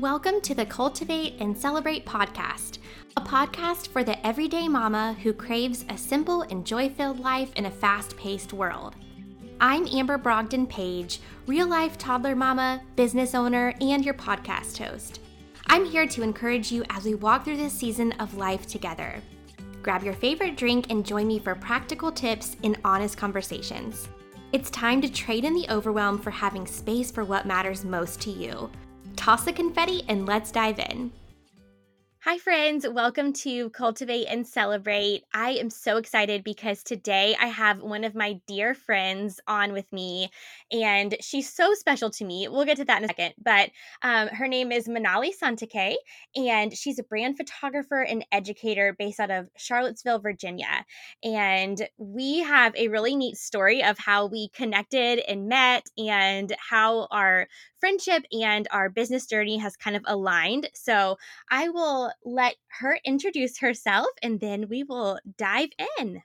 Welcome to the Cultivate and Celebrate podcast, a podcast for the everyday mama who craves a simple and joy filled life in a fast paced world. I'm Amber Brogdon Page, real life toddler mama, business owner, and your podcast host. I'm here to encourage you as we walk through this season of life together. Grab your favorite drink and join me for practical tips and honest conversations. It's time to trade in the overwhelm for having space for what matters most to you toss the confetti, and let's dive in. Hi, friends. Welcome to Cultivate and Celebrate. I am so excited because today I have one of my dear friends on with me, and she's so special to me. We'll get to that in a second. But um, her name is Manali Sontakke, and she's a brand photographer and educator based out of Charlottesville, Virginia. And we have a really neat story of how we connected and met, and how our friendship and our business journey has kind of aligned. So I will let her introduce herself and then we will dive in.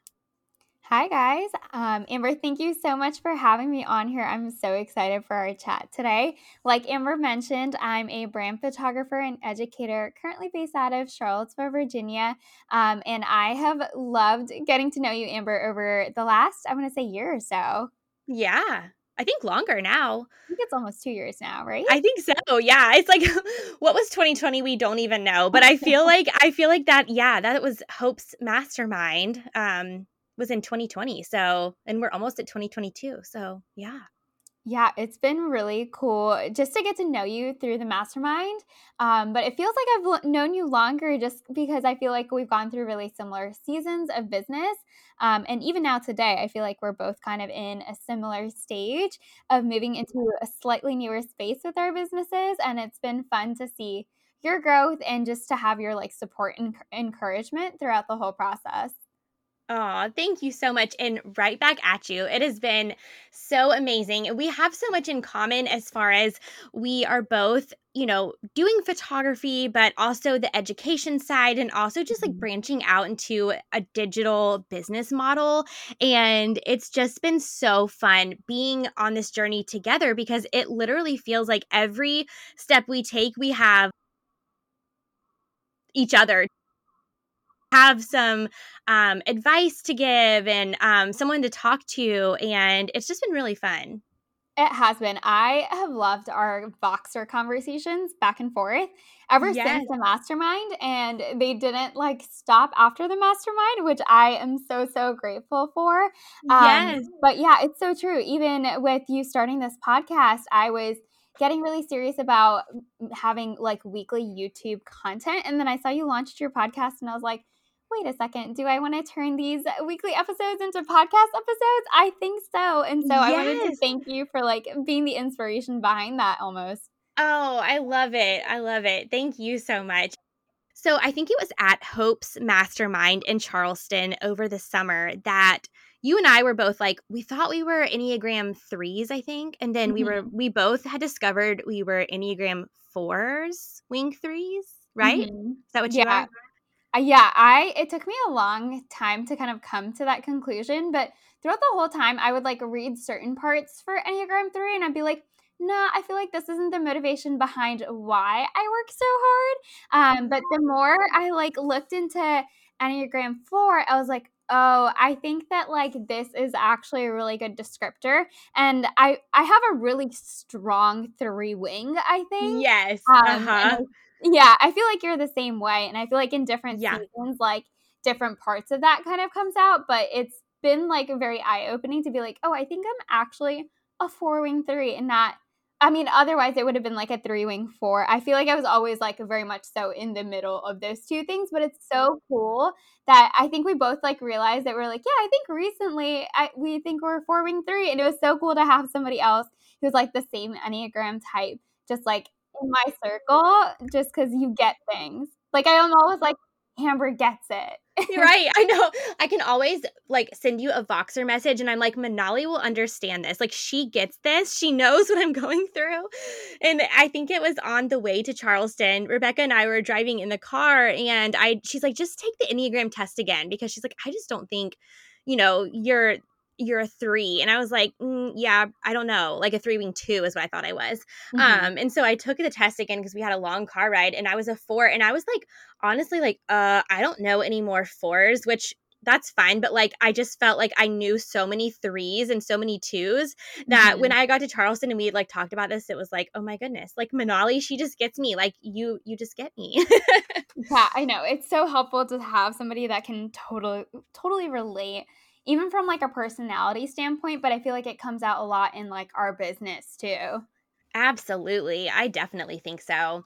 Hi, guys. Um, Amber, thank you so much for having me on here. I'm so excited for our chat today. Like Amber mentioned, I'm a brand photographer and educator currently based out of Charlottesville, Virginia. Um, and I have loved getting to know you, Amber, over the last, I want to say, year or so. Yeah. I think longer now. I think it's almost two years now, right? I think so. Yeah. It's like what was 2020? We don't even know. But I feel like I feel like that, yeah, that was Hope's mastermind. Um, was in 2020. So and we're almost at 2022. So yeah. Yeah, it's been really cool just to get to know you through the mastermind. Um, but it feels like I've known you longer just because I feel like we've gone through really similar seasons of business. Um, and even now today, I feel like we're both kind of in a similar stage of moving into a slightly newer space with our businesses. And it's been fun to see your growth and just to have your like support and encouragement throughout the whole process. Oh, thank you so much. And right back at you. It has been so amazing. We have so much in common as far as we are both, you know, doing photography, but also the education side and also just like mm-hmm. branching out into a digital business model. And it's just been so fun being on this journey together because it literally feels like every step we take, we have each other have some um, advice to give and um, someone to talk to. And it's just been really fun. It has been. I have loved our Voxer conversations back and forth ever yes. since the mastermind. And they didn't like stop after the mastermind, which I am so, so grateful for. Um, yes. But yeah, it's so true. Even with you starting this podcast, I was getting really serious about having like weekly YouTube content. And then I saw you launched your podcast and I was like, wait a second, do I want to turn these weekly episodes into podcast episodes? I think so. And so yes. I wanted to thank you for like being the inspiration behind that almost. Oh, I love it. I love it. Thank you so much. So I think it was at Hope's Mastermind in Charleston over the summer that you and I were both like we thought we were Enneagram 3s, I think, and then mm-hmm. we were we both had discovered we were Enneagram 4s, wing 3s, right? Mm-hmm. Is that what you yeah. are? Uh, yeah, I it took me a long time to kind of come to that conclusion, but throughout the whole time I would like read certain parts for Enneagram 3 and I'd be like, nah, I feel like this isn't the motivation behind why I work so hard. Um, but the more I like looked into Enneagram 4, I was like, oh, I think that like this is actually a really good descriptor. And I I have a really strong three wing, I think. Yes. Um, uh-huh. Yeah, I feel like you're the same way. And I feel like in different yeah. seasons, like different parts of that kind of comes out. But it's been like a very eye opening to be like, oh, I think I'm actually a four wing three and not. I mean, otherwise it would have been like a three wing four. I feel like I was always like very much so in the middle of those two things, but it's so cool that I think we both like realized that we're like, yeah, I think recently I, we think we're four wing three, and it was so cool to have somebody else who's like the same enneagram type, just like in my circle just because you get things. Like I am always like, Amber gets it. right. I know. I can always like send you a Voxer message and I'm like, Manali will understand this. Like she gets this. She knows what I'm going through. And I think it was on the way to Charleston. Rebecca and I were driving in the car and I she's like, just take the Enneagram test again because she's like, I just don't think, you know, you're you're a three. And I was like, mm, yeah, I don't know. Like a three wing two is what I thought I was. Mm-hmm. Um, and so I took the test again because we had a long car ride and I was a four. And I was like, honestly, like, uh, I don't know any more fours, which that's fine. But like, I just felt like I knew so many threes and so many twos that mm-hmm. when I got to Charleston and we like talked about this, it was like, oh my goodness, like Manali, she just gets me. Like you, you just get me. yeah, I know. It's so helpful to have somebody that can totally, totally relate even from like a personality standpoint, but I feel like it comes out a lot in like our business too. Absolutely. I definitely think so.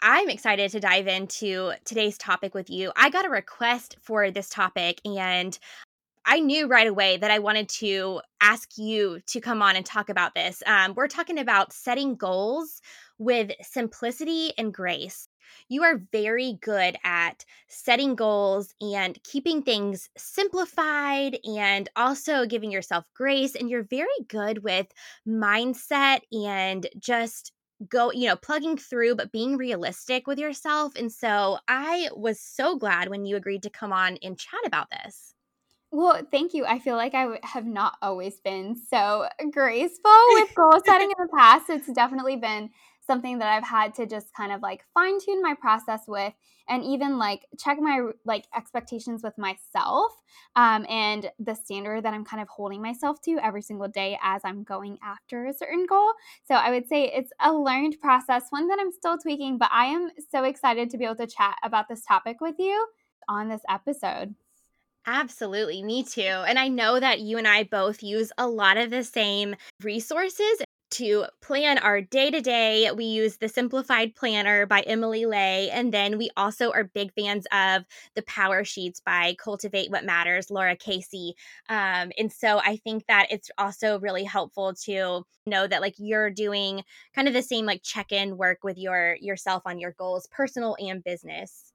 I'm excited to dive into today's topic with you. I got a request for this topic and I knew right away that I wanted to ask you to come on and talk about this. Um, we're talking about setting goals with simplicity and grace you are very good at setting goals and keeping things simplified and also giving yourself grace. And you're very good with mindset and just go you know plugging through but being realistic with yourself and so i was so glad when you agreed to come on and chat about this well, thank you. I feel like I have not always been so graceful with goal setting in the past. It's definitely been something that I've had to just kind of like fine tune my process with and even like check my like expectations with myself um, and the standard that I'm kind of holding myself to every single day as I'm going after a certain goal. So I would say it's a learned process, one that I'm still tweaking, but I am so excited to be able to chat about this topic with you on this episode. Absolutely, me too. And I know that you and I both use a lot of the same resources to plan our day to day. We use the Simplified Planner by Emily Ley. And then we also are big fans of the Power Sheets by Cultivate What Matters, Lara Casey. Um, and so I think that it's also really helpful to know that like you're doing kind of the same like check in work with your yourself on your goals, personal and business.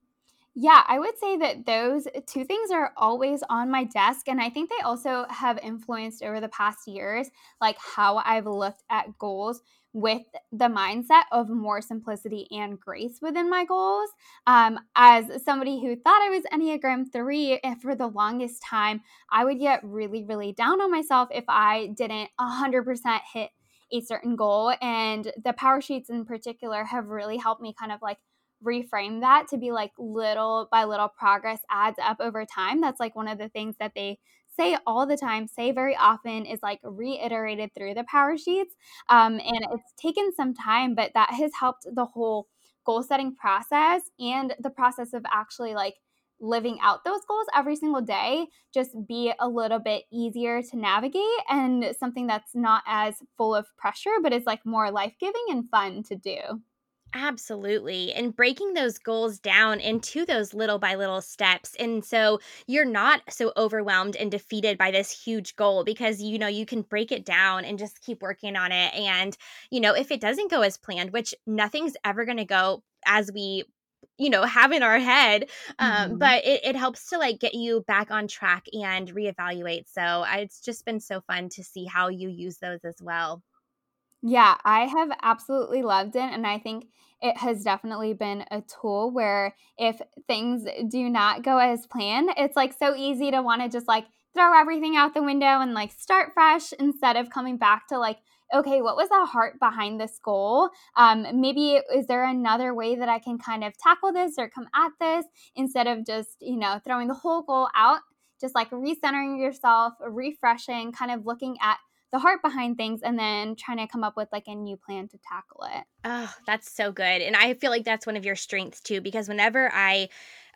Yeah, I would say that those two things are always on my desk. And I think they also have influenced over the past years, like how I've looked at goals with the mindset of more simplicity and grace within my goals. Um, as somebody who thought I was Enneagram 3 eh, for the longest time, I would get really, really down on myself if I didn't 100% hit a certain goal. And the power sheets in particular have really helped me kind of like reframe that to be like little by little progress adds up over time. That's like one of the things that they say all the time, say very often, is like reiterated through the power sheets. Um, and it's taken some time, but that has helped the whole goal setting process and the process of actually like living out those goals every single day just be a little bit easier to navigate and something that's not as full of pressure, but is like more life giving and fun to do. Absolutely. And breaking those goals down into those little by little steps. And so you're not so overwhelmed and defeated by this huge goal because, you know, you can break it down and just keep working on it. And, you know, if it doesn't go as planned, which nothing's ever going to go as we you know have in our head um, mm-hmm. but it, it helps to like get you back on track and reevaluate so it's just been so fun to see how you use those as well yeah, I have absolutely loved it. And I think it has definitely been a tool where if things do not go as planned, it's like so easy to want to just like throw everything out the window and like start fresh instead of coming back to like, okay, what was the heart behind this goal? Um, maybe is there another way that I can kind of tackle this or come at this instead of just, you know, throwing the whole goal out? Just like recentering yourself, refreshing, kind of looking at the heart behind things and then trying to come up with like a new plan to tackle it. Oh, that's so good. And I feel like that's one of your strengths too, because whenever I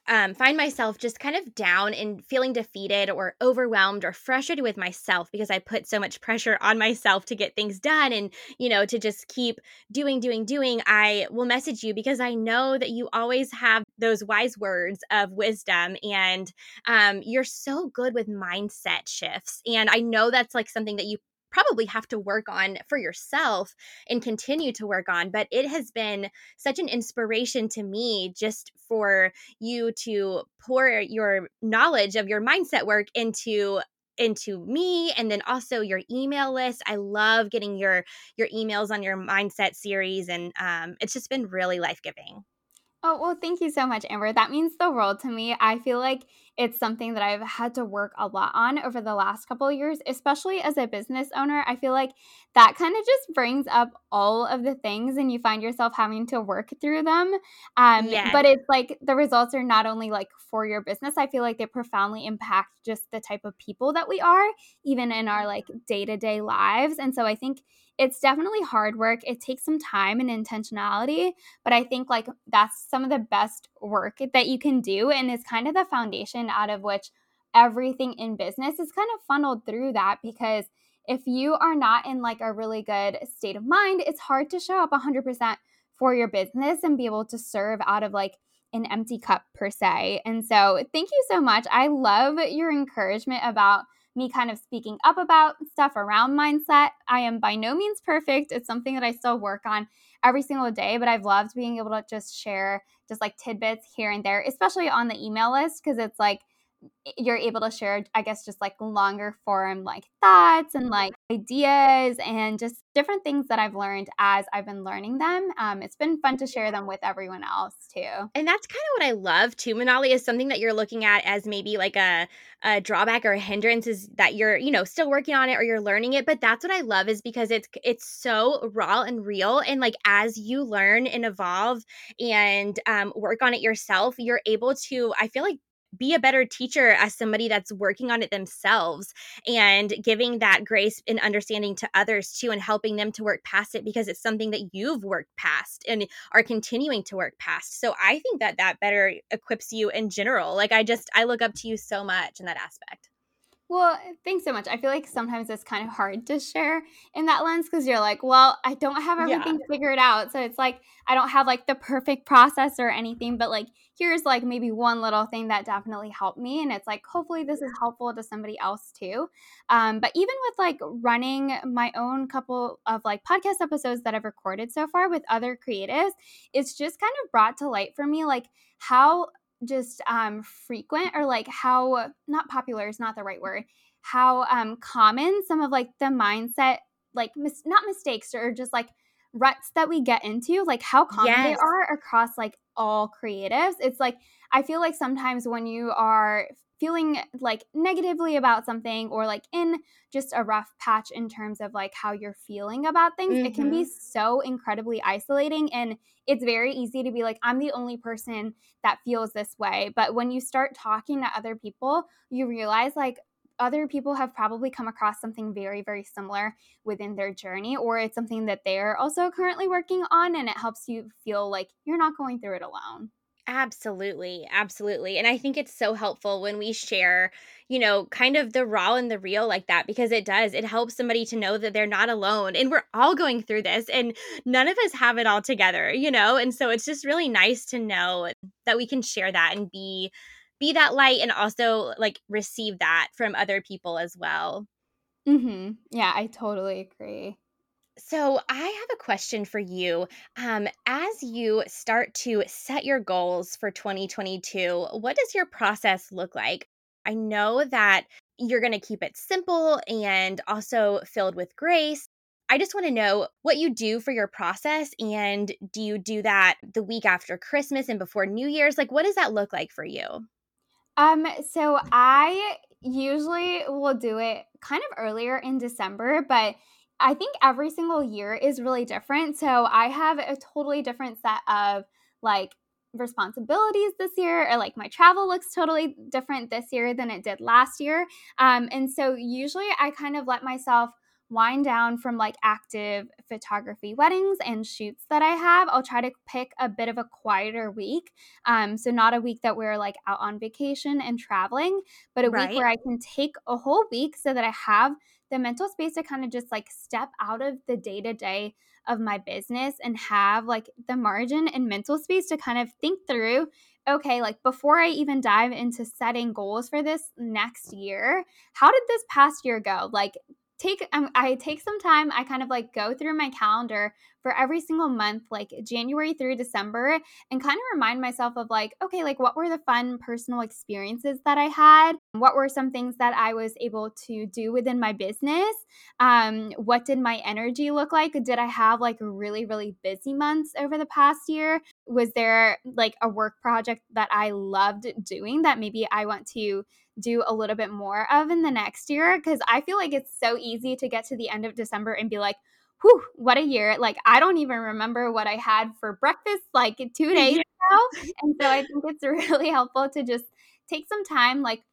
um, find myself just kind of down and feeling defeated or overwhelmed or frustrated with myself because I put so much pressure on myself to get things done and, you know, to just keep doing, doing, doing, I will message you because I know that you always have those wise words of wisdom and um, you're so good with mindset shifts. And I know that's like something that you probably have to work on for yourself and continue to work on. But it has been such an inspiration to me just for you to pour your knowledge of your mindset work into into me and then also your email list i love getting your your emails on your mindset series and um, it's just been really life-giving Oh, well, thank you so much, Amber. That means the world to me. I feel like it's something that I've had to work a lot on over the last couple of years, especially as a business owner. I feel like that kind of just brings up all of the things and you find yourself having to work through them. Um, yes. But it's like the results are not only like for your business, I feel like they profoundly impact just the type of people that we are, even in our like day to day lives. And so I think it's definitely hard work. It takes some time and intentionality, but I think like that's some of the best work that you can do and is kind of the foundation out of which everything in business is kind of funneled through that because if you are not in like a really good state of mind, it's hard to show up 100% for your business and be able to serve out of like an empty cup per se. And so, thank you so much. I love your encouragement about me kind of speaking up about stuff around mindset. I am by no means perfect. It's something that I still work on every single day, but I've loved being able to just share just like tidbits here and there, especially on the email list, because it's like you're able to share i guess just like longer form like thoughts and like ideas and just different things that i've learned as i've been learning them um, it's been fun to share them with everyone else too. And that's kind of what i love too manali is something that you're looking at as maybe like a, a drawback or a hindrance is that you're you know still working on it or you're learning it but that's what i love is because it's it's so raw and real and like as you learn and evolve and um, work on it yourself you're able to i feel like be a better teacher as somebody that's working on it themselves and giving that grace and understanding to others too and helping them to work past it because it's something that you've worked past and are continuing to work past. So i think that that better equips you in general. Like i just i look up to you so much in that aspect well, thanks so much. I feel like sometimes it's kind of hard to share in that lens because you're like, well, I don't have everything yeah. figured out. So it's like, I don't have like the perfect process or anything, but like, here's like maybe one little thing that definitely helped me. And it's like, hopefully this is helpful to somebody else too. Um, but even with like running my own couple of like podcast episodes that I've recorded so far with other creatives, it's just kind of brought to light for me like how just um, frequent or like how not popular is not the right word how um, common some of like the mindset like mis- not mistakes or just like ruts that we get into like how common yes. they are across like all creatives it's like i feel like sometimes when you are feeling like negatively about something or like in just a rough patch in terms of like how you're feeling about things, mm-hmm. it can be mm-hmm. so incredibly isolating. And it's very easy to be like, I'm the only person that feels this way. But when you start talking to other people, you realize like, other people have probably come across something very, very similar within their journey, or it's something that they're also currently working on, and it helps you feel like you're not going through it alone. Absolutely, absolutely. And I think it's so helpful when we share, you know, kind of the raw and the real like that because it does. It helps somebody to know that they're not alone and we're all going through this and none of us have it all together, you know? And so it's just really nice to know that we can share that and be be that light and also like receive that from other people as well. Mhm. Yeah, I totally agree. So, I have a question for you. Um, as you start to set your goals for 2022, what does your process look like? I know that you're going to keep it simple and also filled with grace. I just want to know what you do for your process. And do you do that the week after Christmas and before New Year's? Like, what does that look like for you? Um, so I usually will do it kind of earlier in December, but I think every single year is really different. So I have a totally different set of like responsibilities this year or like my travel looks totally different this year than it did last year um, and so usually i kind of let myself wind down from like active photography weddings and shoots that I have. I'll try to pick a bit of a quieter week. Um, so not a week that we're like out on vacation and traveling, but a right. week where I can take a whole week so that I have the mental space to kind of just like step out of the day to day of my business and have like the margin and mental space to kind of think through okay, like before I even dive into setting goals for this next year, how did this past year go? Like, take um, I take some time. I kind of like go through my calendar for every single month, like January through December, and kind of remind myself of like, okay, like what were the fun personal experiences that I had? What were some things that I was able to do within my business? Um, what did my energy look like? Did I have like really, really busy months over the past year? Was there like a work project that I loved doing that maybe I want to do a little bit more of in the next year? Because I feel like it's so easy to get to the end of December and be like, whew, what a year. Like, I don't even remember what I had for breakfast like two days ago. And so I think it's really helpful to just take some time, like,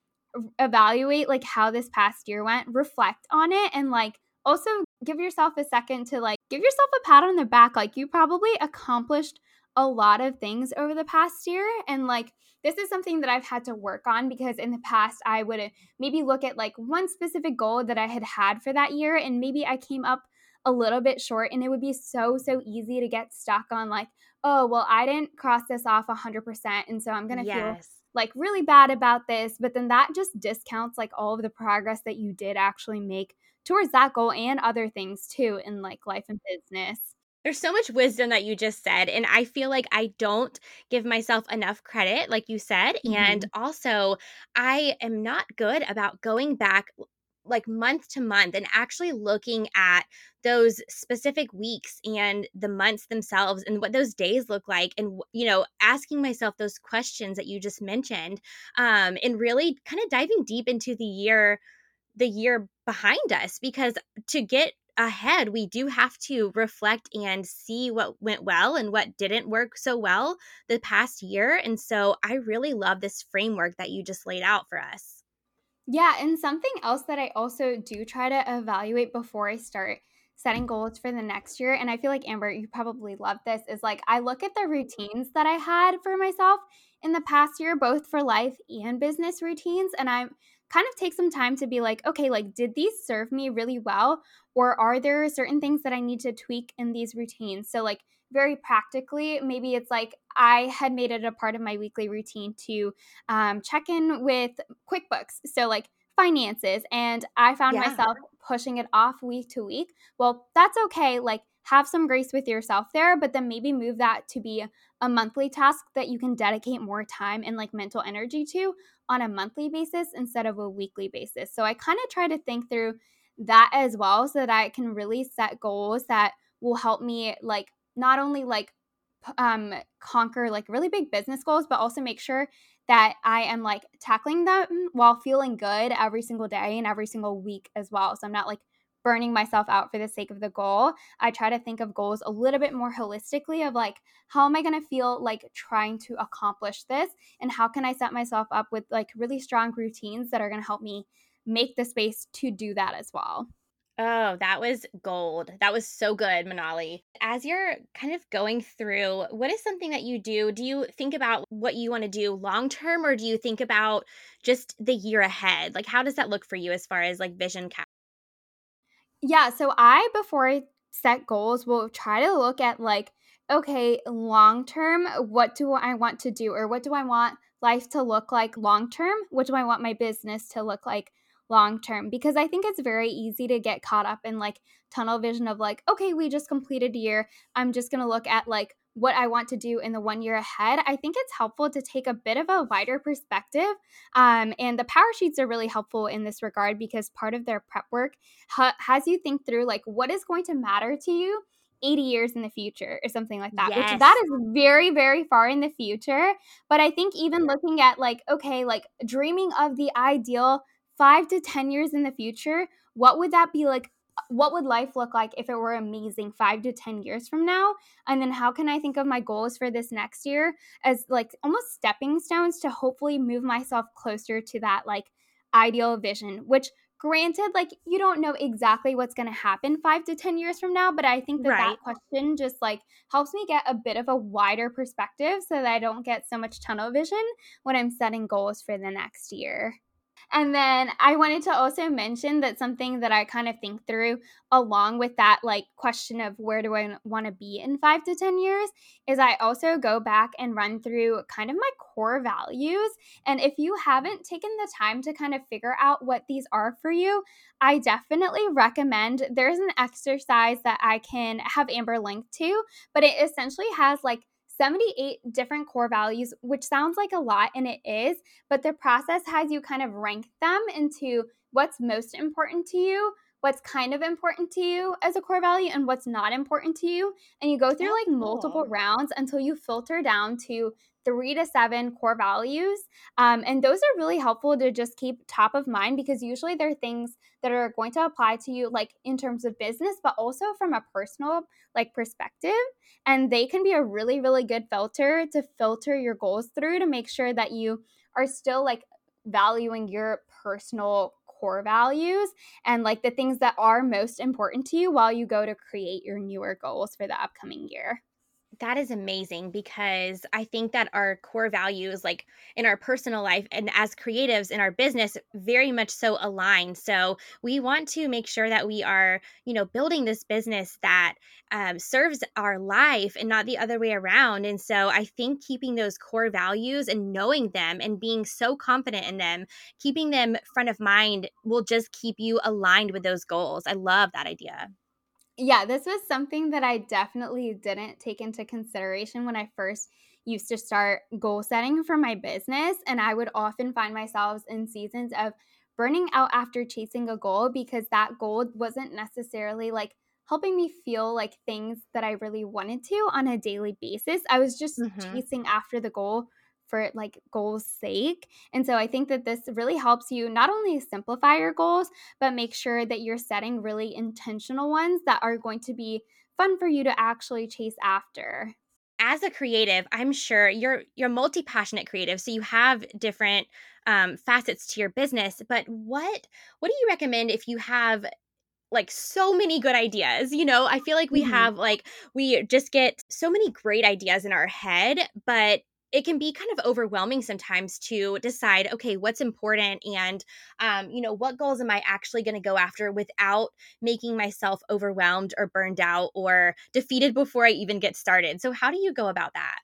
evaluate like how this past year went, reflect on it, and like also give yourself a second to like give yourself a pat on the back. Like, you probably accomplished a lot of things over the past year. And like, this is something that I've had to work on because in the past, I would maybe look at like one specific goal that I had had for that year, and maybe I came up a little bit short and it would be so so easy to get stuck on like oh well i didn't cross this off 100% and so i'm gonna yes. feel like really bad about this but then that just discounts like all of the progress that you did actually make towards that goal and other things too in like life and business there's so much wisdom that you just said and i feel like i don't give myself enough credit like you said mm-hmm. and also i am not good about going back like month to month and actually looking at those specific weeks and the months themselves and what those days look like and you know asking myself those questions that you just mentioned um and really kind of diving deep into the year the year behind us because to get ahead we do have to reflect and see what went well and what didn't work so well the past year and so i really love this framework that you just laid out for us yeah, and something else that I also do try to evaluate before I start setting goals for the next year, and I feel like Amber, you probably love this, is like I look at the routines that I had for myself in the past year, both for life and business routines, and I kind of take some time to be like, okay, like did these serve me really well? Or are there certain things that I need to tweak in these routines? So, like, very practically, maybe it's like I had made it a part of my weekly routine to um, check in with QuickBooks. So, like finances, and I found yeah. myself pushing it off week to week. Well, that's okay. Like, have some grace with yourself there, but then maybe move that to be a monthly task that you can dedicate more time and like mental energy to on a monthly basis instead of a weekly basis. So I kind of try to think through that as well so that I can really set goals that will help me like not only like um conquer like really big business goals but also make sure that I am like tackling them while feeling good every single day and every single week as well. So I'm not like burning myself out for the sake of the goal. I try to think of goals a little bit more holistically of like how am I going to feel like trying to accomplish this and how can I set myself up with like really strong routines that are going to help me make the space to do that as well. Oh, that was gold. That was so good, Manali. As you're kind of going through, what is something that you do? Do you think about what you want to do long term or do you think about just the year ahead? Like how does that look for you as far as like vision cap? Yeah, so I before I set goals will try to look at like okay, long term, what do I want to do or what do I want life to look like long term? What do I want my business to look like long term because I think it's very easy to get caught up in like tunnel vision of like, okay, we just completed a year. I'm just going to look at like what I want to do in the one year ahead. I think it's helpful to take a bit of a wider perspective. Um, and the power sheets are really helpful in this regard because part of their prep work ha- has you think through like what is going to matter to you 80 years in the future or something like that yes. which that is very very far in the future but i think even looking at like okay like dreaming of the ideal five to 10 years in the future, what would that be like? What would life look like if it were amazing five to 10 years from now? And then how can I think of my goals for this next year as like almost stepping stones to hopefully move myself closer to that like ideal vision, which granted like you don't know exactly what's going to happen 5 to 10 years from now but i think that right. that question just like helps me get a bit of a wider perspective so that i don't get so much tunnel vision when i'm setting goals for the next year And then I wanted to also mention that something that I kind of think through along with that like question of where do I want to be in 5 to 10 years is I also go back and run through kind of my core values. And if you haven't taken the time to kind of figure out what these are for you, I definitely recommend there's an exercise that I can have Amber link to, but it essentially has like 78 different core values, which sounds like a lot, and it is, but the process has you kind of rank them into what's most important to you, what's kind of important to you as a core value, and what's not important to you. And you go through like multiple rounds until you filter down to three to seven core values. Um, and those are really helpful to just keep top of mind because usually they're things that are going to apply to you like in terms of business, but also from a personal like perspective. And they can be a really, really good filter to filter your goals through to make sure that you are still like valuing your personal core values and like the things that are most important to you while you go to create your newer goals for the upcoming year. That is amazing because I think that our core values, like in our personal life and as creatives in our business, very much so align. So we want to make sure that we are, you know, building this business that um, serves our life and not the other way around. And so I think keeping those core values and knowing them and being so confident in them, keeping them front of mind will just keep you aligned with those goals. I love that idea yeah, this was something that I definitely didn't take into consideration when I first used to start goal setting for my business. And I would often find myself in seasons of burning out after chasing a goal because that goal wasn't necessarily like helping me feel like things that I really wanted to on a daily basis. I was just mm-hmm. chasing after the goal for like goals sake. And so I think that this really helps you not only simplify your goals, but make sure that you're setting really intentional ones that are going to be fun for you to actually chase after. As a creative, I'm sure you're you're multi-passionate creative, so you have different um, facets to your business. But what what do you recommend if you have like so many good ideas. You know, I feel like we mm-hmm. have like we just get so many great ideas in our head, but it can be kind of overwhelming sometimes to decide okay what's important and um, you know what goals am i actually going to go after without making myself overwhelmed or burned out or defeated before i even get started? So how do you go about that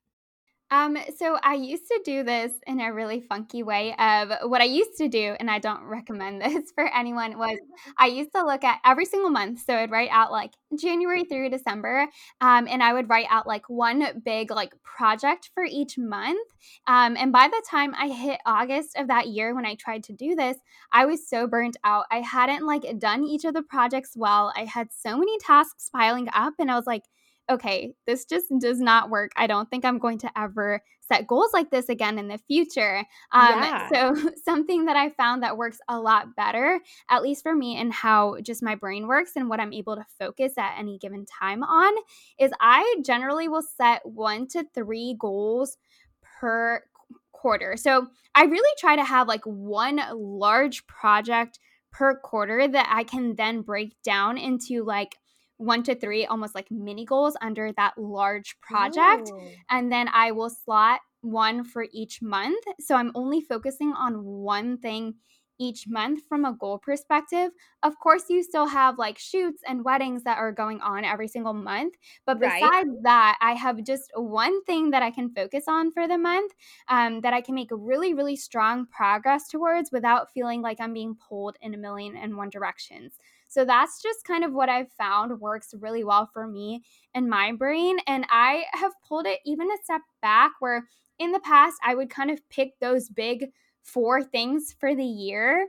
um, so I used to do this in a really funky way of what I used to do, and I don't recommend this for anyone, was I used to look at every single month. So I'd write out like January through December, um, and I would write out like one big like project for each month. Um, and by the time I hit August of that year when I tried to do this, I was so burnt out. I hadn't like done each of the projects well. I had so many tasks piling up, and I was like, okay, this just does not work. I don't think I'm going to ever set goals like this again in the future. Um, yeah. So, something that I found that works a lot better, at least for me, and how just my brain works and what I'm able to focus at any given time on, is I generally will set one to three goals per quarter. So, I really try to have like one large project per quarter that I can then break down into like one to three almost like mini goals under that large project. Ooh. And then I will slot one for each month. So I'm only focusing on one thing each month from a goal perspective. Of course, you still have like shoots and weddings that are going on every single month. But besides right. that, I have just one thing that I can focus on for the month um, that I can make really, really strong progress towards without feeling like I'm being pulled in a million and one directions. So that's just kind of what I've found works really well for me and my brain. And I have pulled it even a step back where in the past I would kind of pick those big four things for the year.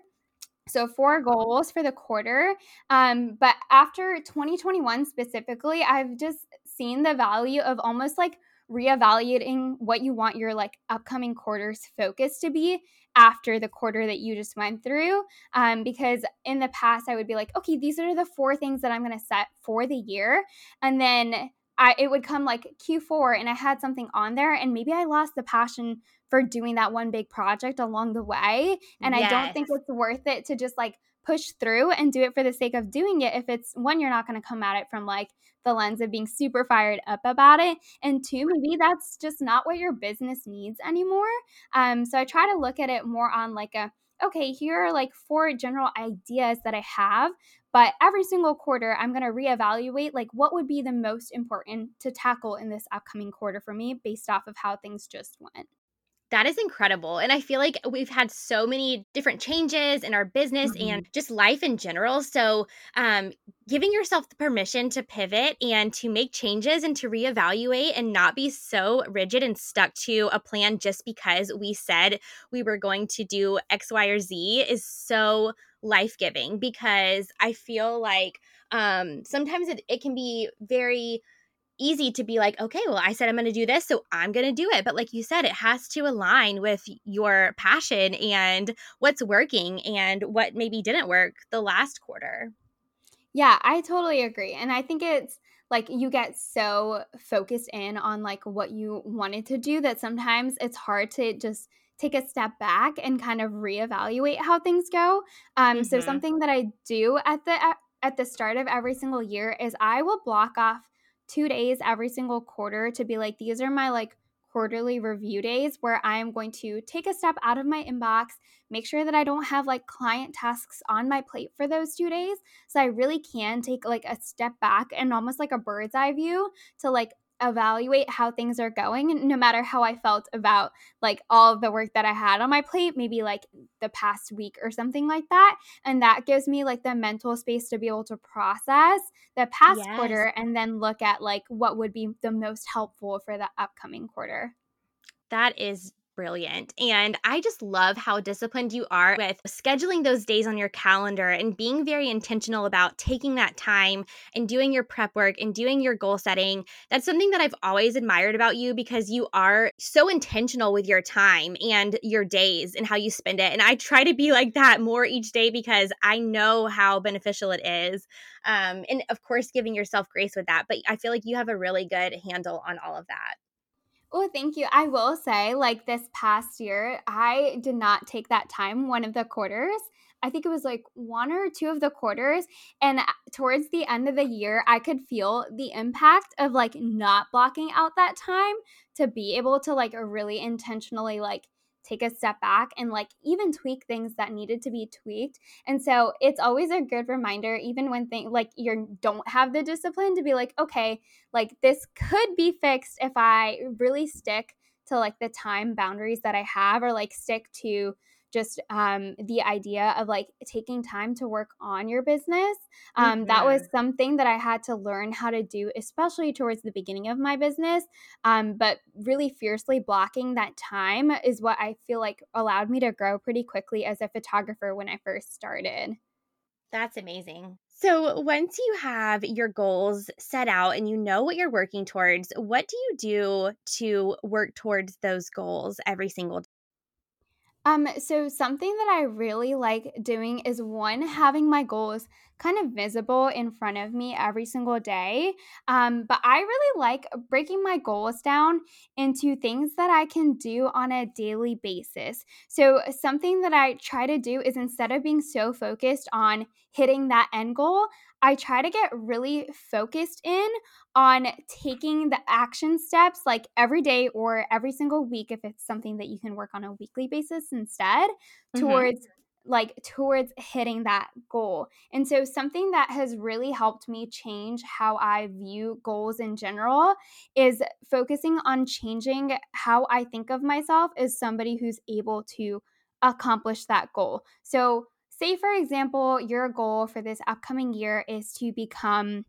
So, four goals for the quarter. Um, but after 2021 specifically, I've just seen the value of almost like reevaluating what you want your like upcoming quarter's focus to be after the quarter that you just went through um, because in the past i would be like okay these are the four things that i'm going to set for the year and then I, it would come like q4 and i had something on there and maybe i lost the passion for doing that one big project along the way and yes. i don't think it's worth it to just like push through and do it for the sake of doing it if it's one you're not going to come at it from like the lens of being super fired up about it and two maybe that's just not what your business needs anymore um, so i try to look at it more on like a okay, here are like four general ideas that I have, but every single quarter I'm going to reevaluate like what would be the most important to tackle in this upcoming quarter for me based off of how things just went. That is incredible. And I feel like we've had so many different changes in our business mm-hmm. and just life in general. So, um, giving yourself the permission to pivot and to make changes and to reevaluate and not be so rigid and stuck to a plan just because we said we were going to do X, Y, or Z is so life giving because I feel like um, sometimes it, it can be very easy to be like, okay, well, I said I'm going to do this, so I'm going to do it. But like you said, it has to align with your passion and what's working and what maybe didn't work the last quarter. Yeah, I totally agree. And I think it's like you get so focused in on like what you wanted to do that sometimes it's hard to just take a step back and kind of reevaluate how things go. Um, mm-hmm. So something that I do at the at the start of every single year is I will block off two days every single quarter to be like, these are my like quarterly review days where I am going to take a step out of my inbox, make sure that I don't have like client tasks on my plate for those two days. So I really can take like a step back and almost like a bird's eye view to like evaluate how things are going no matter how I felt about like all of the work that I had on my plate maybe like the past week or something like that and that gives me like the mental space to be able to process the past yes. quarter and then look at like what would be the most helpful for the upcoming quarter that is brilliant. And I just love how disciplined you are with scheduling those days on your calendar and being very intentional about taking that time and doing your prep work and doing your goal setting. That's something that I've always admired about you because you are so intentional with your time and your days and how you spend it. And I try to be like that more each day because I know how beneficial it is. Um, and of course, giving yourself grace with that. But I feel like you have a really good handle on all of that. Oh, thank you. I will say, like this past year, I did not take that time one of the quarters. I think it was like one or two of the quarters. And uh, towards the end of the year, I could feel the impact of like not blocking out that time to be able to like really intentionally like take a step back and like even tweak things that needed to be tweaked. And so it's always a good reminder, even when things like you don't have the discipline to be like, okay, like this could be fixed if I really stick to like the time boundaries that I have or like stick to just um, the idea of like taking time to work on your business. Um, mm-hmm. That was something that I had to learn how to do, especially towards the beginning of my business. Um, but really fiercely blocking that time is what I feel like allowed me to grow pretty quickly as a photographer when I first started. That's amazing. So, once you have your goals set out and you know what you're working towards, what do you do to work towards those goals every single day? Um, so something that I really like doing is one, having my goals kind of visible in front of me every single day. Um, but I really like breaking my goals down into things that I can do on a daily basis. So, something that I try to do is instead of being so focused on hitting that end goal, I try to get really focused in on taking the action steps like every day or every single week if it's something that you can work on a weekly basis instead mm-hmm. towards like towards hitting that goal. And so something that has really helped me change how I view goals in general is focusing on changing how I think of myself as somebody who's able to accomplish that goal. So say for example your goal for this upcoming year is to become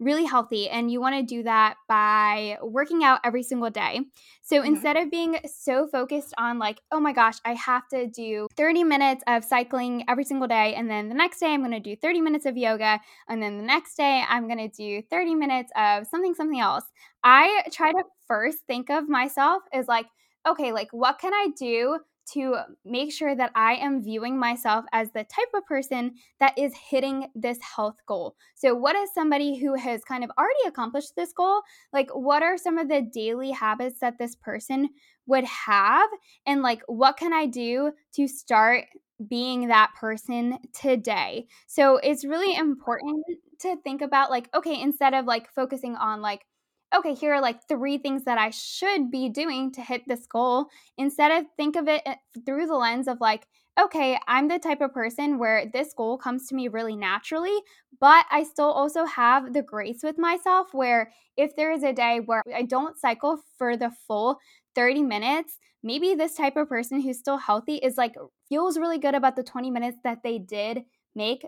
really healthy and you want to do that by working out every single day. So mm-hmm. instead of being so focused on like, oh my gosh, I have to do 30 minutes of cycling every single day and then the next day I'm going to do 30 minutes of yoga and then the next day I'm going to do 30 minutes of something something else. I try to first think of myself as like, okay, like what can I do to make sure that I am viewing myself as the type of person that is hitting this health goal. So, what is somebody who has kind of already accomplished this goal? Like, what are some of the daily habits that this person would have? And, like, what can I do to start being that person today? So, it's really important to think about, like, okay, instead of like focusing on like, okay, here are like three things that I should be doing to hit this goal. Instead of think of it eh, through the lens of like, okay, I'm the type of person where this goal comes to me really naturally, but I still also have the grace with myself where if there is a day where I don't cycle for the full 30 minutes, maybe this type of person who's still healthy is like feels really good about the 20 minutes that they did make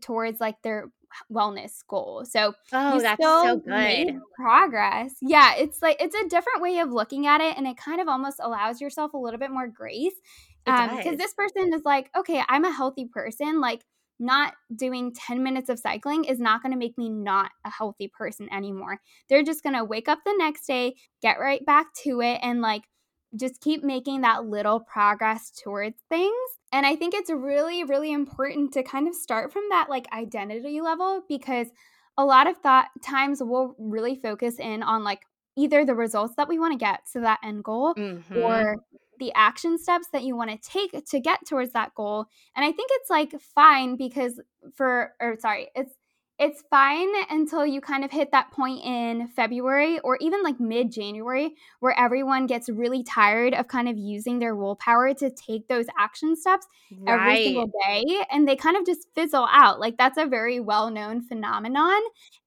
towards like their wellness goal. So oh, that's so good. progress. Yeah, it's like it's a different way of looking at it, and it kind of almost allows yourself a little bit more grace. Because um, this person is like, okay, I'm a healthy person. Like, not doing 10 minutes of cycling is not going to make me not a healthy person anymore. They're just going to wake up the next day, get right back to it, and like just keep making that little progress towards things. And I think it's really, really important to kind of start from that like identity level because a lot of thought times we'll really focus in on like either the results that we want to get to that end goal mm-hmm. or the action steps that you want to take to get towards that goal. And I think it's like fine because for or sorry, it's it's fine until you kind of hit that point in February or even like mid January where everyone gets really tired of kind of using their willpower to take those action steps right. every single day and they kind of just fizzle out. Like that's a very well known phenomenon.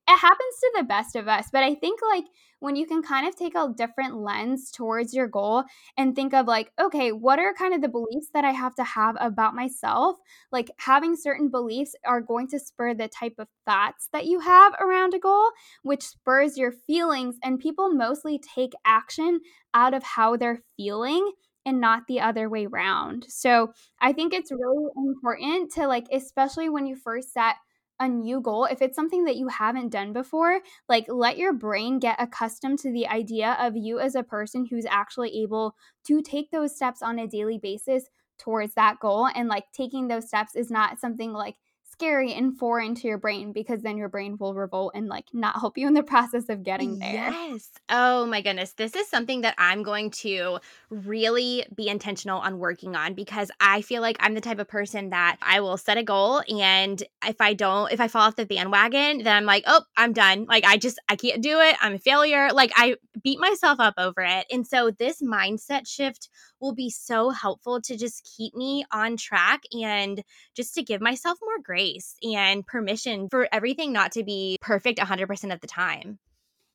It happens to the best of us, but I think like when you can kind of take a different lens towards your goal and think of like, okay, what are kind of the beliefs that I have to have about myself? Like having certain beliefs are going to spur the type of thoughts that you have around a goal, which spurs your feelings. And people mostly take action out of how they're feeling and not the other way around. So I think it's really important to like, especially when you first set a new goal, if it's something that you haven't done before, like let your brain get accustomed to the idea of you as a person who's actually able to take those steps on a daily basis towards that goal. And like taking those steps is not something like scary and foreign to your brain because then your brain will revolt and like not help you in the process of getting there. Yes. Oh my goodness. This is something that I'm going to really be intentional on working on because I feel like I'm the type of person that I will set a goal and if I don't, if I fall off the bandwagon, then I'm like, oh, I'm done. Like I just, I can't do it. I'm a failure. Like I beat myself up over it. And so this mindset shift will be so helpful to just keep me on track and just to give myself more grace and permission for everything not to be perfect 100% of the time.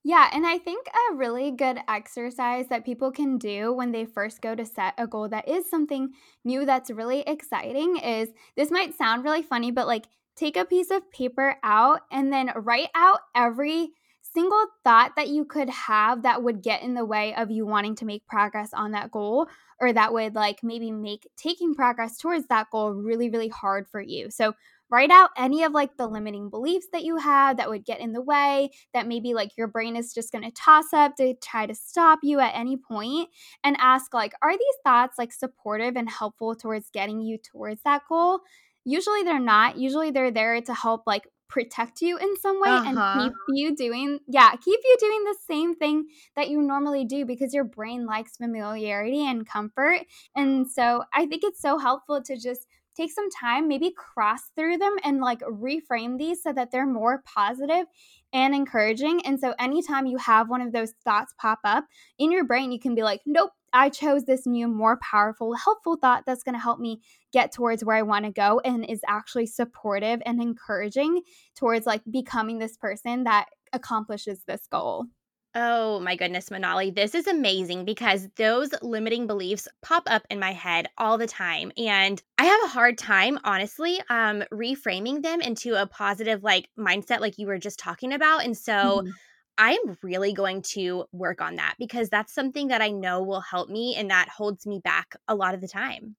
Yeah, and I think a really good exercise that people can do when they first go to set a goal that is something new that's really exciting is this might sound really funny, but like take a piece of paper out and then write out every single thought that you could have that would get in the way of you wanting to make progress on that goal or that would like maybe make taking progress towards that goal really really hard for you so write out any of like the limiting beliefs that you have that would get in the way that maybe like your brain is just going to toss up to try to stop you at any point and ask like are these thoughts like supportive and helpful towards getting you towards that goal usually they're not usually they're there to help like protect you in some way uh-huh. and keep you doing yeah keep you doing the same thing that you normally do because your brain likes familiarity and comfort and so i think it's so helpful to just take some time maybe cross through them and like reframe these so that they're more positive and encouraging and so anytime you have one of those thoughts pop up in your brain you can be like nope I chose this new, more powerful, helpful thought that's going to help me get towards where I want to go and is actually supportive and encouraging towards like becoming this person that accomplishes this goal. Oh my goodness, Manali, this is amazing because those limiting beliefs pop up in my head all the time. And I have a hard time, honestly, um, reframing them into a positive like mindset, like you were just talking about. And so mm-hmm. I'm really going to work on that because that's something that I know will help me and that holds me back a lot of the time.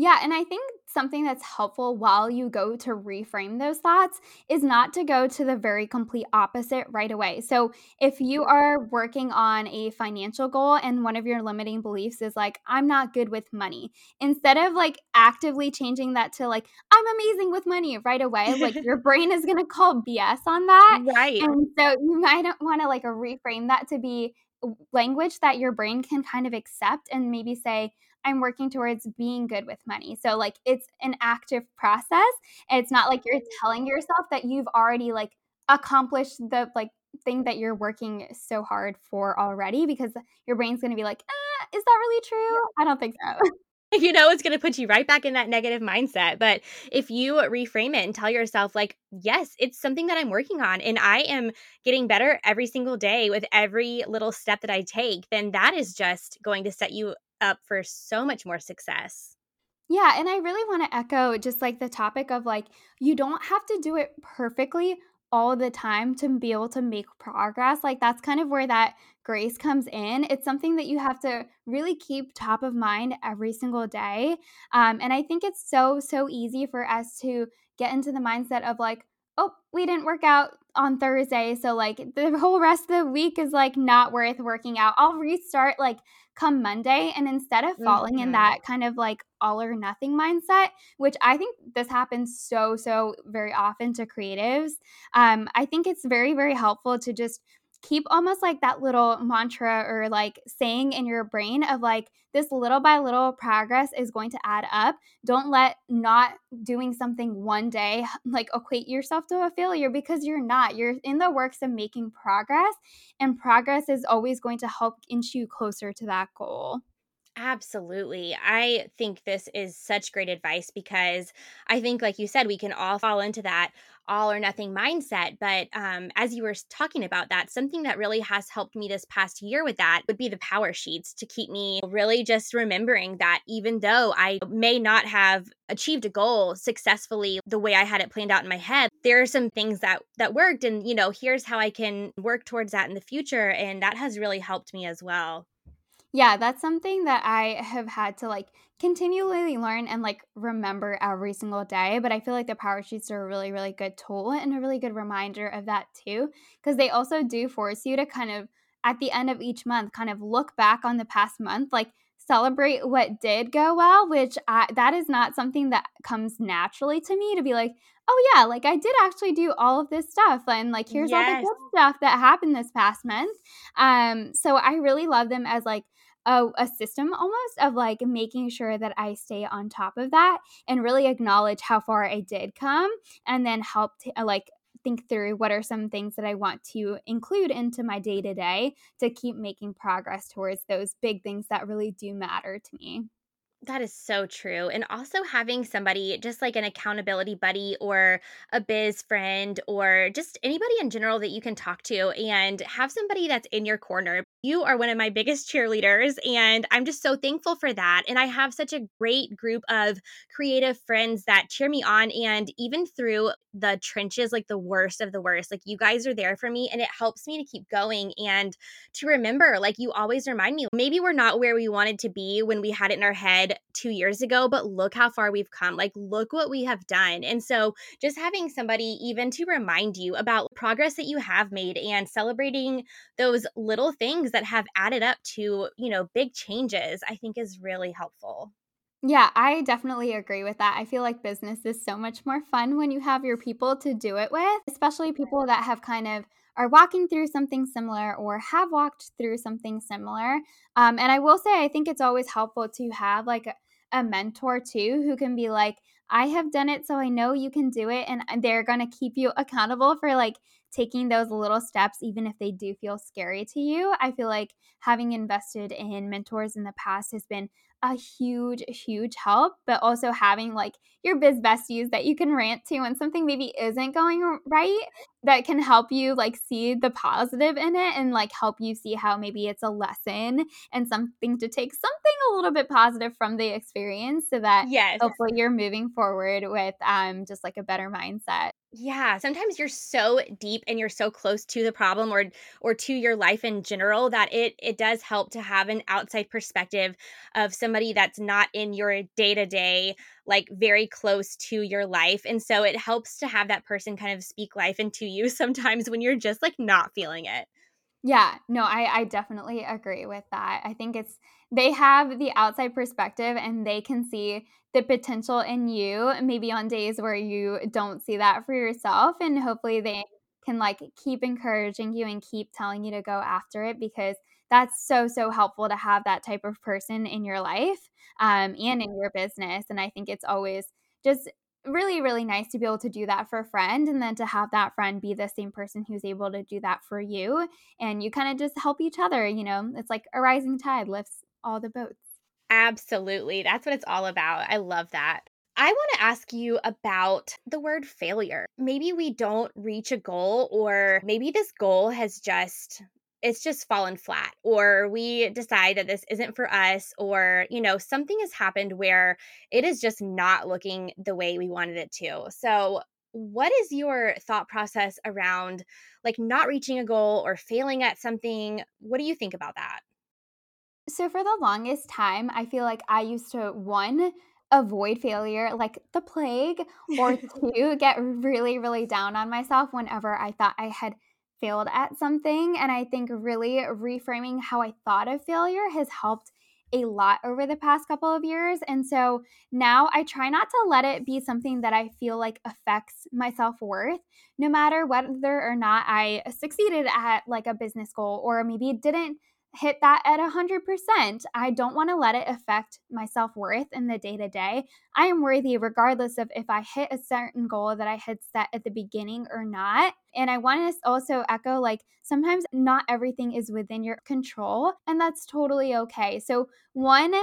Yeah, and I think something that's helpful while you go to reframe those thoughts is not to go to the very complete opposite right away. So, if you mm-hmm. are working on a financial goal and one of your limiting beliefs is like, I'm not good with money, instead of like actively changing that to like, I'm amazing with money right away, like your brain is going to call BS on that. Right. And so, you might want to like reframe that to be language that your brain can kind of accept and maybe say, I'm working towards being good with money. So like it's an active process. It's not like you're telling yourself that you've already like accomplished the like thing that you're working so hard for already because your brain's going to be like, ah, is that really true? I don't think so. you know it's going to put you right back in that negative mindset. But if you reframe it and tell yourself like yes it's something that i'm working on and i am getting better every single day with every little step that i take then that is just going to set you up for so much more success. Yeah and i really want to echo just like the topic of like you don't have to do it perfectly all the time to be able to make progress. Like that's kind of where that grace comes in. It's something that you have to really keep top of mind every single day. Um, and I think it's so, so easy for us to get into the mindset of like, oh, we didn't work out on Thursday. So, like, the whole rest of the week is like not worth working out. I'll restart like come Monday. And instead of falling mm-hmm. in that kind of like all or nothing mindset, which I think this happens so, so very often to creatives, um, I think it's very, very helpful to just keep almost like that little mantra or like saying in your brain of like this little by little progress is going to add up. Don't let not doing something one day like equate yourself to a failure because you're not. You're in the works of making progress, and progress is always going to help inch you closer to that goal. Absolutely. I think this is such great advice because I think, like you said, we can all fall into that all or nothing mindset. But um, as you were talking about that, something that really has helped me this past year with that would be the PowerSheets to keep me really just remembering that even though I may not have achieved a goal successfully the way I had it planned out in my head, there are some things that that worked, and you know, here's how I can work towards that in the future, and that has really helped me as well. Yeah, that's something that I have had to like continually learn and like remember every single day. But I feel like the PowerSheets are a really, really good tool and a really good reminder of that too. Because they also do force you to kind of, at the end of each month, kind of look back on the past month, like celebrate what did go well, which I, that is not something that comes naturally to me to be like, oh yeah, like I did actually do all of this stuff and like here's yes. all the good stuff that happened this past month. Um so I really love them as like a, a system almost of like making sure that I stay on top of that and really acknowledge how far I did come and then help to, uh, like think through what are some things that I want to include into my day to day to keep making progress towards those big things that really do matter to me. That is so true. And also having somebody just like an accountability buddy or a biz friend or just anybody in general that you can talk to and have somebody that's in your corner. You are one of my biggest cheerleaders, and I'm just so thankful for that. And I have such a great group of creative friends that cheer me on. And even through the trenches, like the worst of the worst, like you guys are there for me, and it helps me to keep going and to remember, like you always remind me, maybe we're not where we wanted to be when we had it in our head two years ago, but look how far we've come. Like, look what we have done. And so, just having somebody even to remind you about progress that you have made and celebrating those little things that have added up to, you know, big changes, I think is really helpful. Yeah, I definitely agree with that. I feel like business is so much more fun when you have your people to do it with, especially people that have kind of are walking through something similar or have walked through something similar. Um, and I will say, I think it's always helpful to have like a, a mentor too who can be like, I have done it, so I know you can do it. And they're going to keep you accountable for like taking those little steps, even if they do feel scary to you. I feel like having invested in mentors in the past has been a huge, huge help, but also having like your biz besties that you can rant to when something maybe isn't going right that can help you like see the positive in it and like help you see how maybe it's a lesson and something to take something a little bit positive from the experience so that yes. hopefully you're moving forward with um just like a better mindset. Yeah, sometimes you're so deep and you're so close to the problem or or to your life in general that it it does help to have an outside perspective of somebody that's not in your day-to-day like very close to your life. And so it helps to have that person kind of speak life into you sometimes when you're just like not feeling it. Yeah, no, I, I definitely agree with that. I think it's they have the outside perspective and they can see the potential in you, maybe on days where you don't see that for yourself. And hopefully they can like keep encouraging you and keep telling you to go after it because that's so, so helpful to have that type of person in your life um, and in your business. And I think it's always just really, really nice to be able to do that for a friend and then to have that friend be the same person who's able to do that for you. And you kind of just help each other. You know, it's like a rising tide lifts all the boats. Absolutely. That's what it's all about. I love that. I want to ask you about the word failure. Maybe we don't reach a goal, or maybe this goal has just it's just fallen flat or we decide that this isn't for us or you know something has happened where it is just not looking the way we wanted it to. So what is your thought process around like not reaching a goal or failing at something? What do you think about that? So for the longest time i feel like i used to one avoid failure like the plague or two get really really down on myself whenever i thought i had failed at something. And I think really reframing how I thought of failure has helped a lot over the past couple of years. And so now I try not to let it be something that I feel like affects my self worth, no matter whether or not I succeeded at like a business goal or maybe didn't hit that at 100%. I don't want to let it affect my self worth in the day to day. I am worthy regardless of if I hit a certain goal that I had set at the beginning or not. And I want to also echo like sometimes not everything is within your control, and that's totally okay. So, one,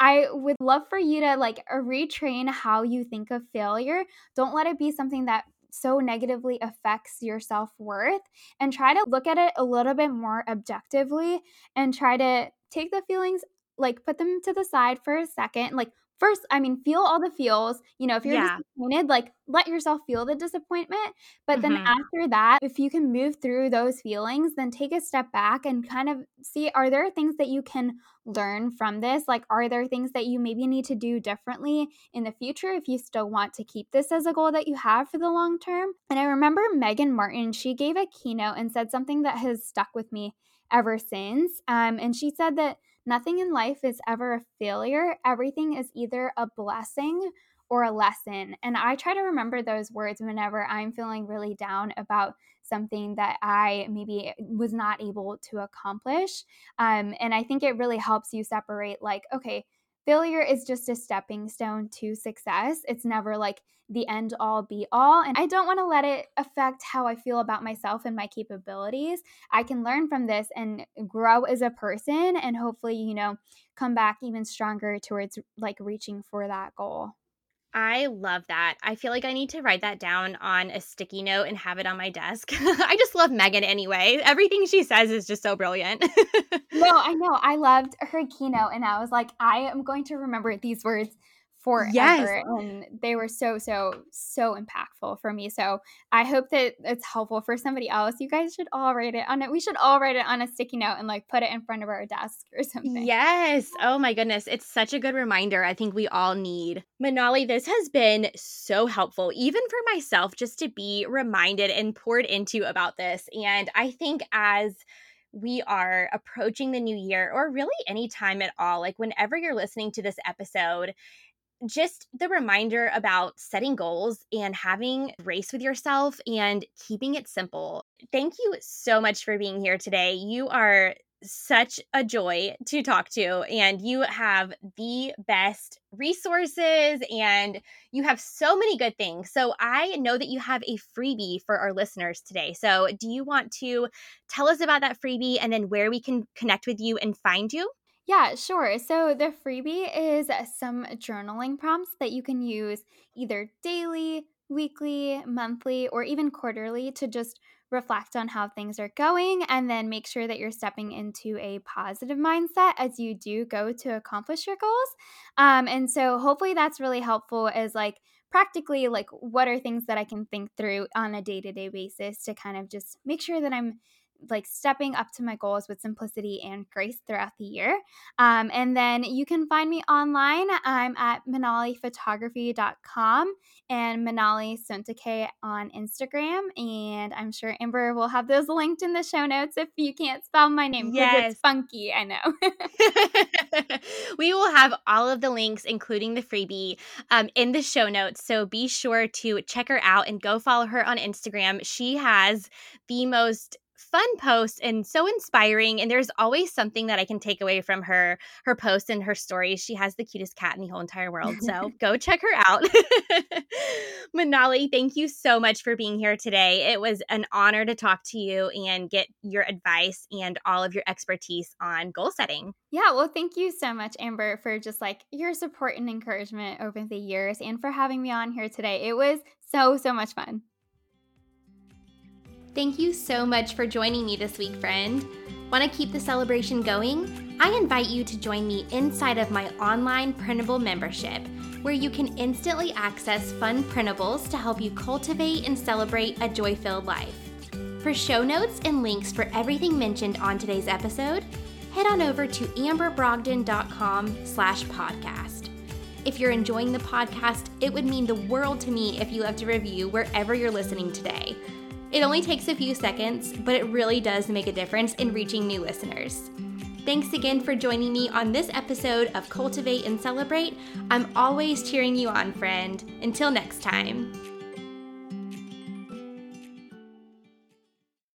I would love for you to like retrain how you think of failure. Don't let it be something that so negatively affects your self worth and try to look at it a little bit more objectively and try to take the feelings, like put them to the side for a second, like first, I mean, feel all the feels. You know, if you're yeah. disappointed, like let yourself feel the disappointment. But mm-hmm. then after that, if you can move through those feelings, then take a step back and kind of see are there things that you can learn from this? Like, are there things that you maybe need to do differently in the future if you still want to keep this as a goal that you have for the long term? And I remember Megan Martin, she gave a keynote and said something that has stuck with me ever since. Um, and she said that Nothing in life is ever a failure. Everything is either a blessing or a lesson. And I try to remember those words whenever I'm feeling really down about something that I maybe was not able to accomplish. Um, and I think it really helps you separate, like, okay, failure is just a stepping stone to success. It's never like the end all be all. And I don't want to let it affect how I feel about myself and my capabilities. I can learn from this and grow as a person and hopefully, you know, come back even stronger towards like reaching for that goal. I love that. I feel like I need to write that down on a sticky note and have it on my desk. I just love Megan anyway. Everything she says is just so brilliant. no, I know. I loved her keynote, and I was like, I am going to remember these words forever. Yes. And they were so, so, so impactful for me. So I hope that it's helpful for somebody else. You guys should all write it on it. We should all write it on a sticky note and like put it in front of our desk or something. Yes. Oh my goodness. It's such a good reminder. I think we all need. Manali, this has been so helpful, even for myself, just to be reminded and poured into about this. And I think as we are approaching the new year or really any time at all like whenever you're listening to this episode just the reminder about setting goals and having race with yourself and keeping it simple. Thank you so much for being here today. You are such a joy to talk to, and you have the best resources and you have so many good things. So, I know that you have a freebie for our listeners today. So, do you want to tell us about that freebie and then where we can connect with you and find you? Yeah, sure. So the freebie is some journaling prompts that you can use either daily, weekly, monthly, or even quarterly to just reflect on how things are going and then make sure that you're stepping into a positive mindset as you do go to accomplish your goals. Um, and so hopefully that's really helpful as like practically like what are things that I can think through on a day-to-day basis to kind of just make sure that I'm like stepping up to my goals with simplicity and grace throughout the year. Um, and then you can find me online. I'm at manaliphotography.com and Manali Sontakke on Instagram. And I'm sure Amber will have those linked in the show notes if you can't spell my name because yes. it's funky. I know. we will have all of the links, including the freebie, um, in the show notes. So be sure to check her out and go follow her on Instagram. She has the most fun posts and so inspiring. And there's always something that I can take away from her her posts and her stories. She has the cutest cat in the whole entire world. So go check her out. Manali, thank you so much for being here today. It was an honor to talk to you and get your advice and all of your expertise on goal setting. Yeah, well, thank you so much, Amber, for just like your support and encouragement over the years and for having me on here today. It was so, so much fun. Thank you so much for joining me this week, friend. Want to keep the celebration going? I invite you to join me inside of my online printable membership, where you can instantly access fun printables to help you cultivate and celebrate a joy filled life. For show notes and links for everything mentioned on today's episode, head on over to amberbrogdon.com slash podcast. If you're enjoying the podcast, it would mean the world to me if you left a review wherever you're listening today. It only takes a few seconds, but it really does make a difference in reaching new listeners. Thanks again for joining me on this episode of Cultivate and Celebrate. I'm always cheering you on, friend. Until next time.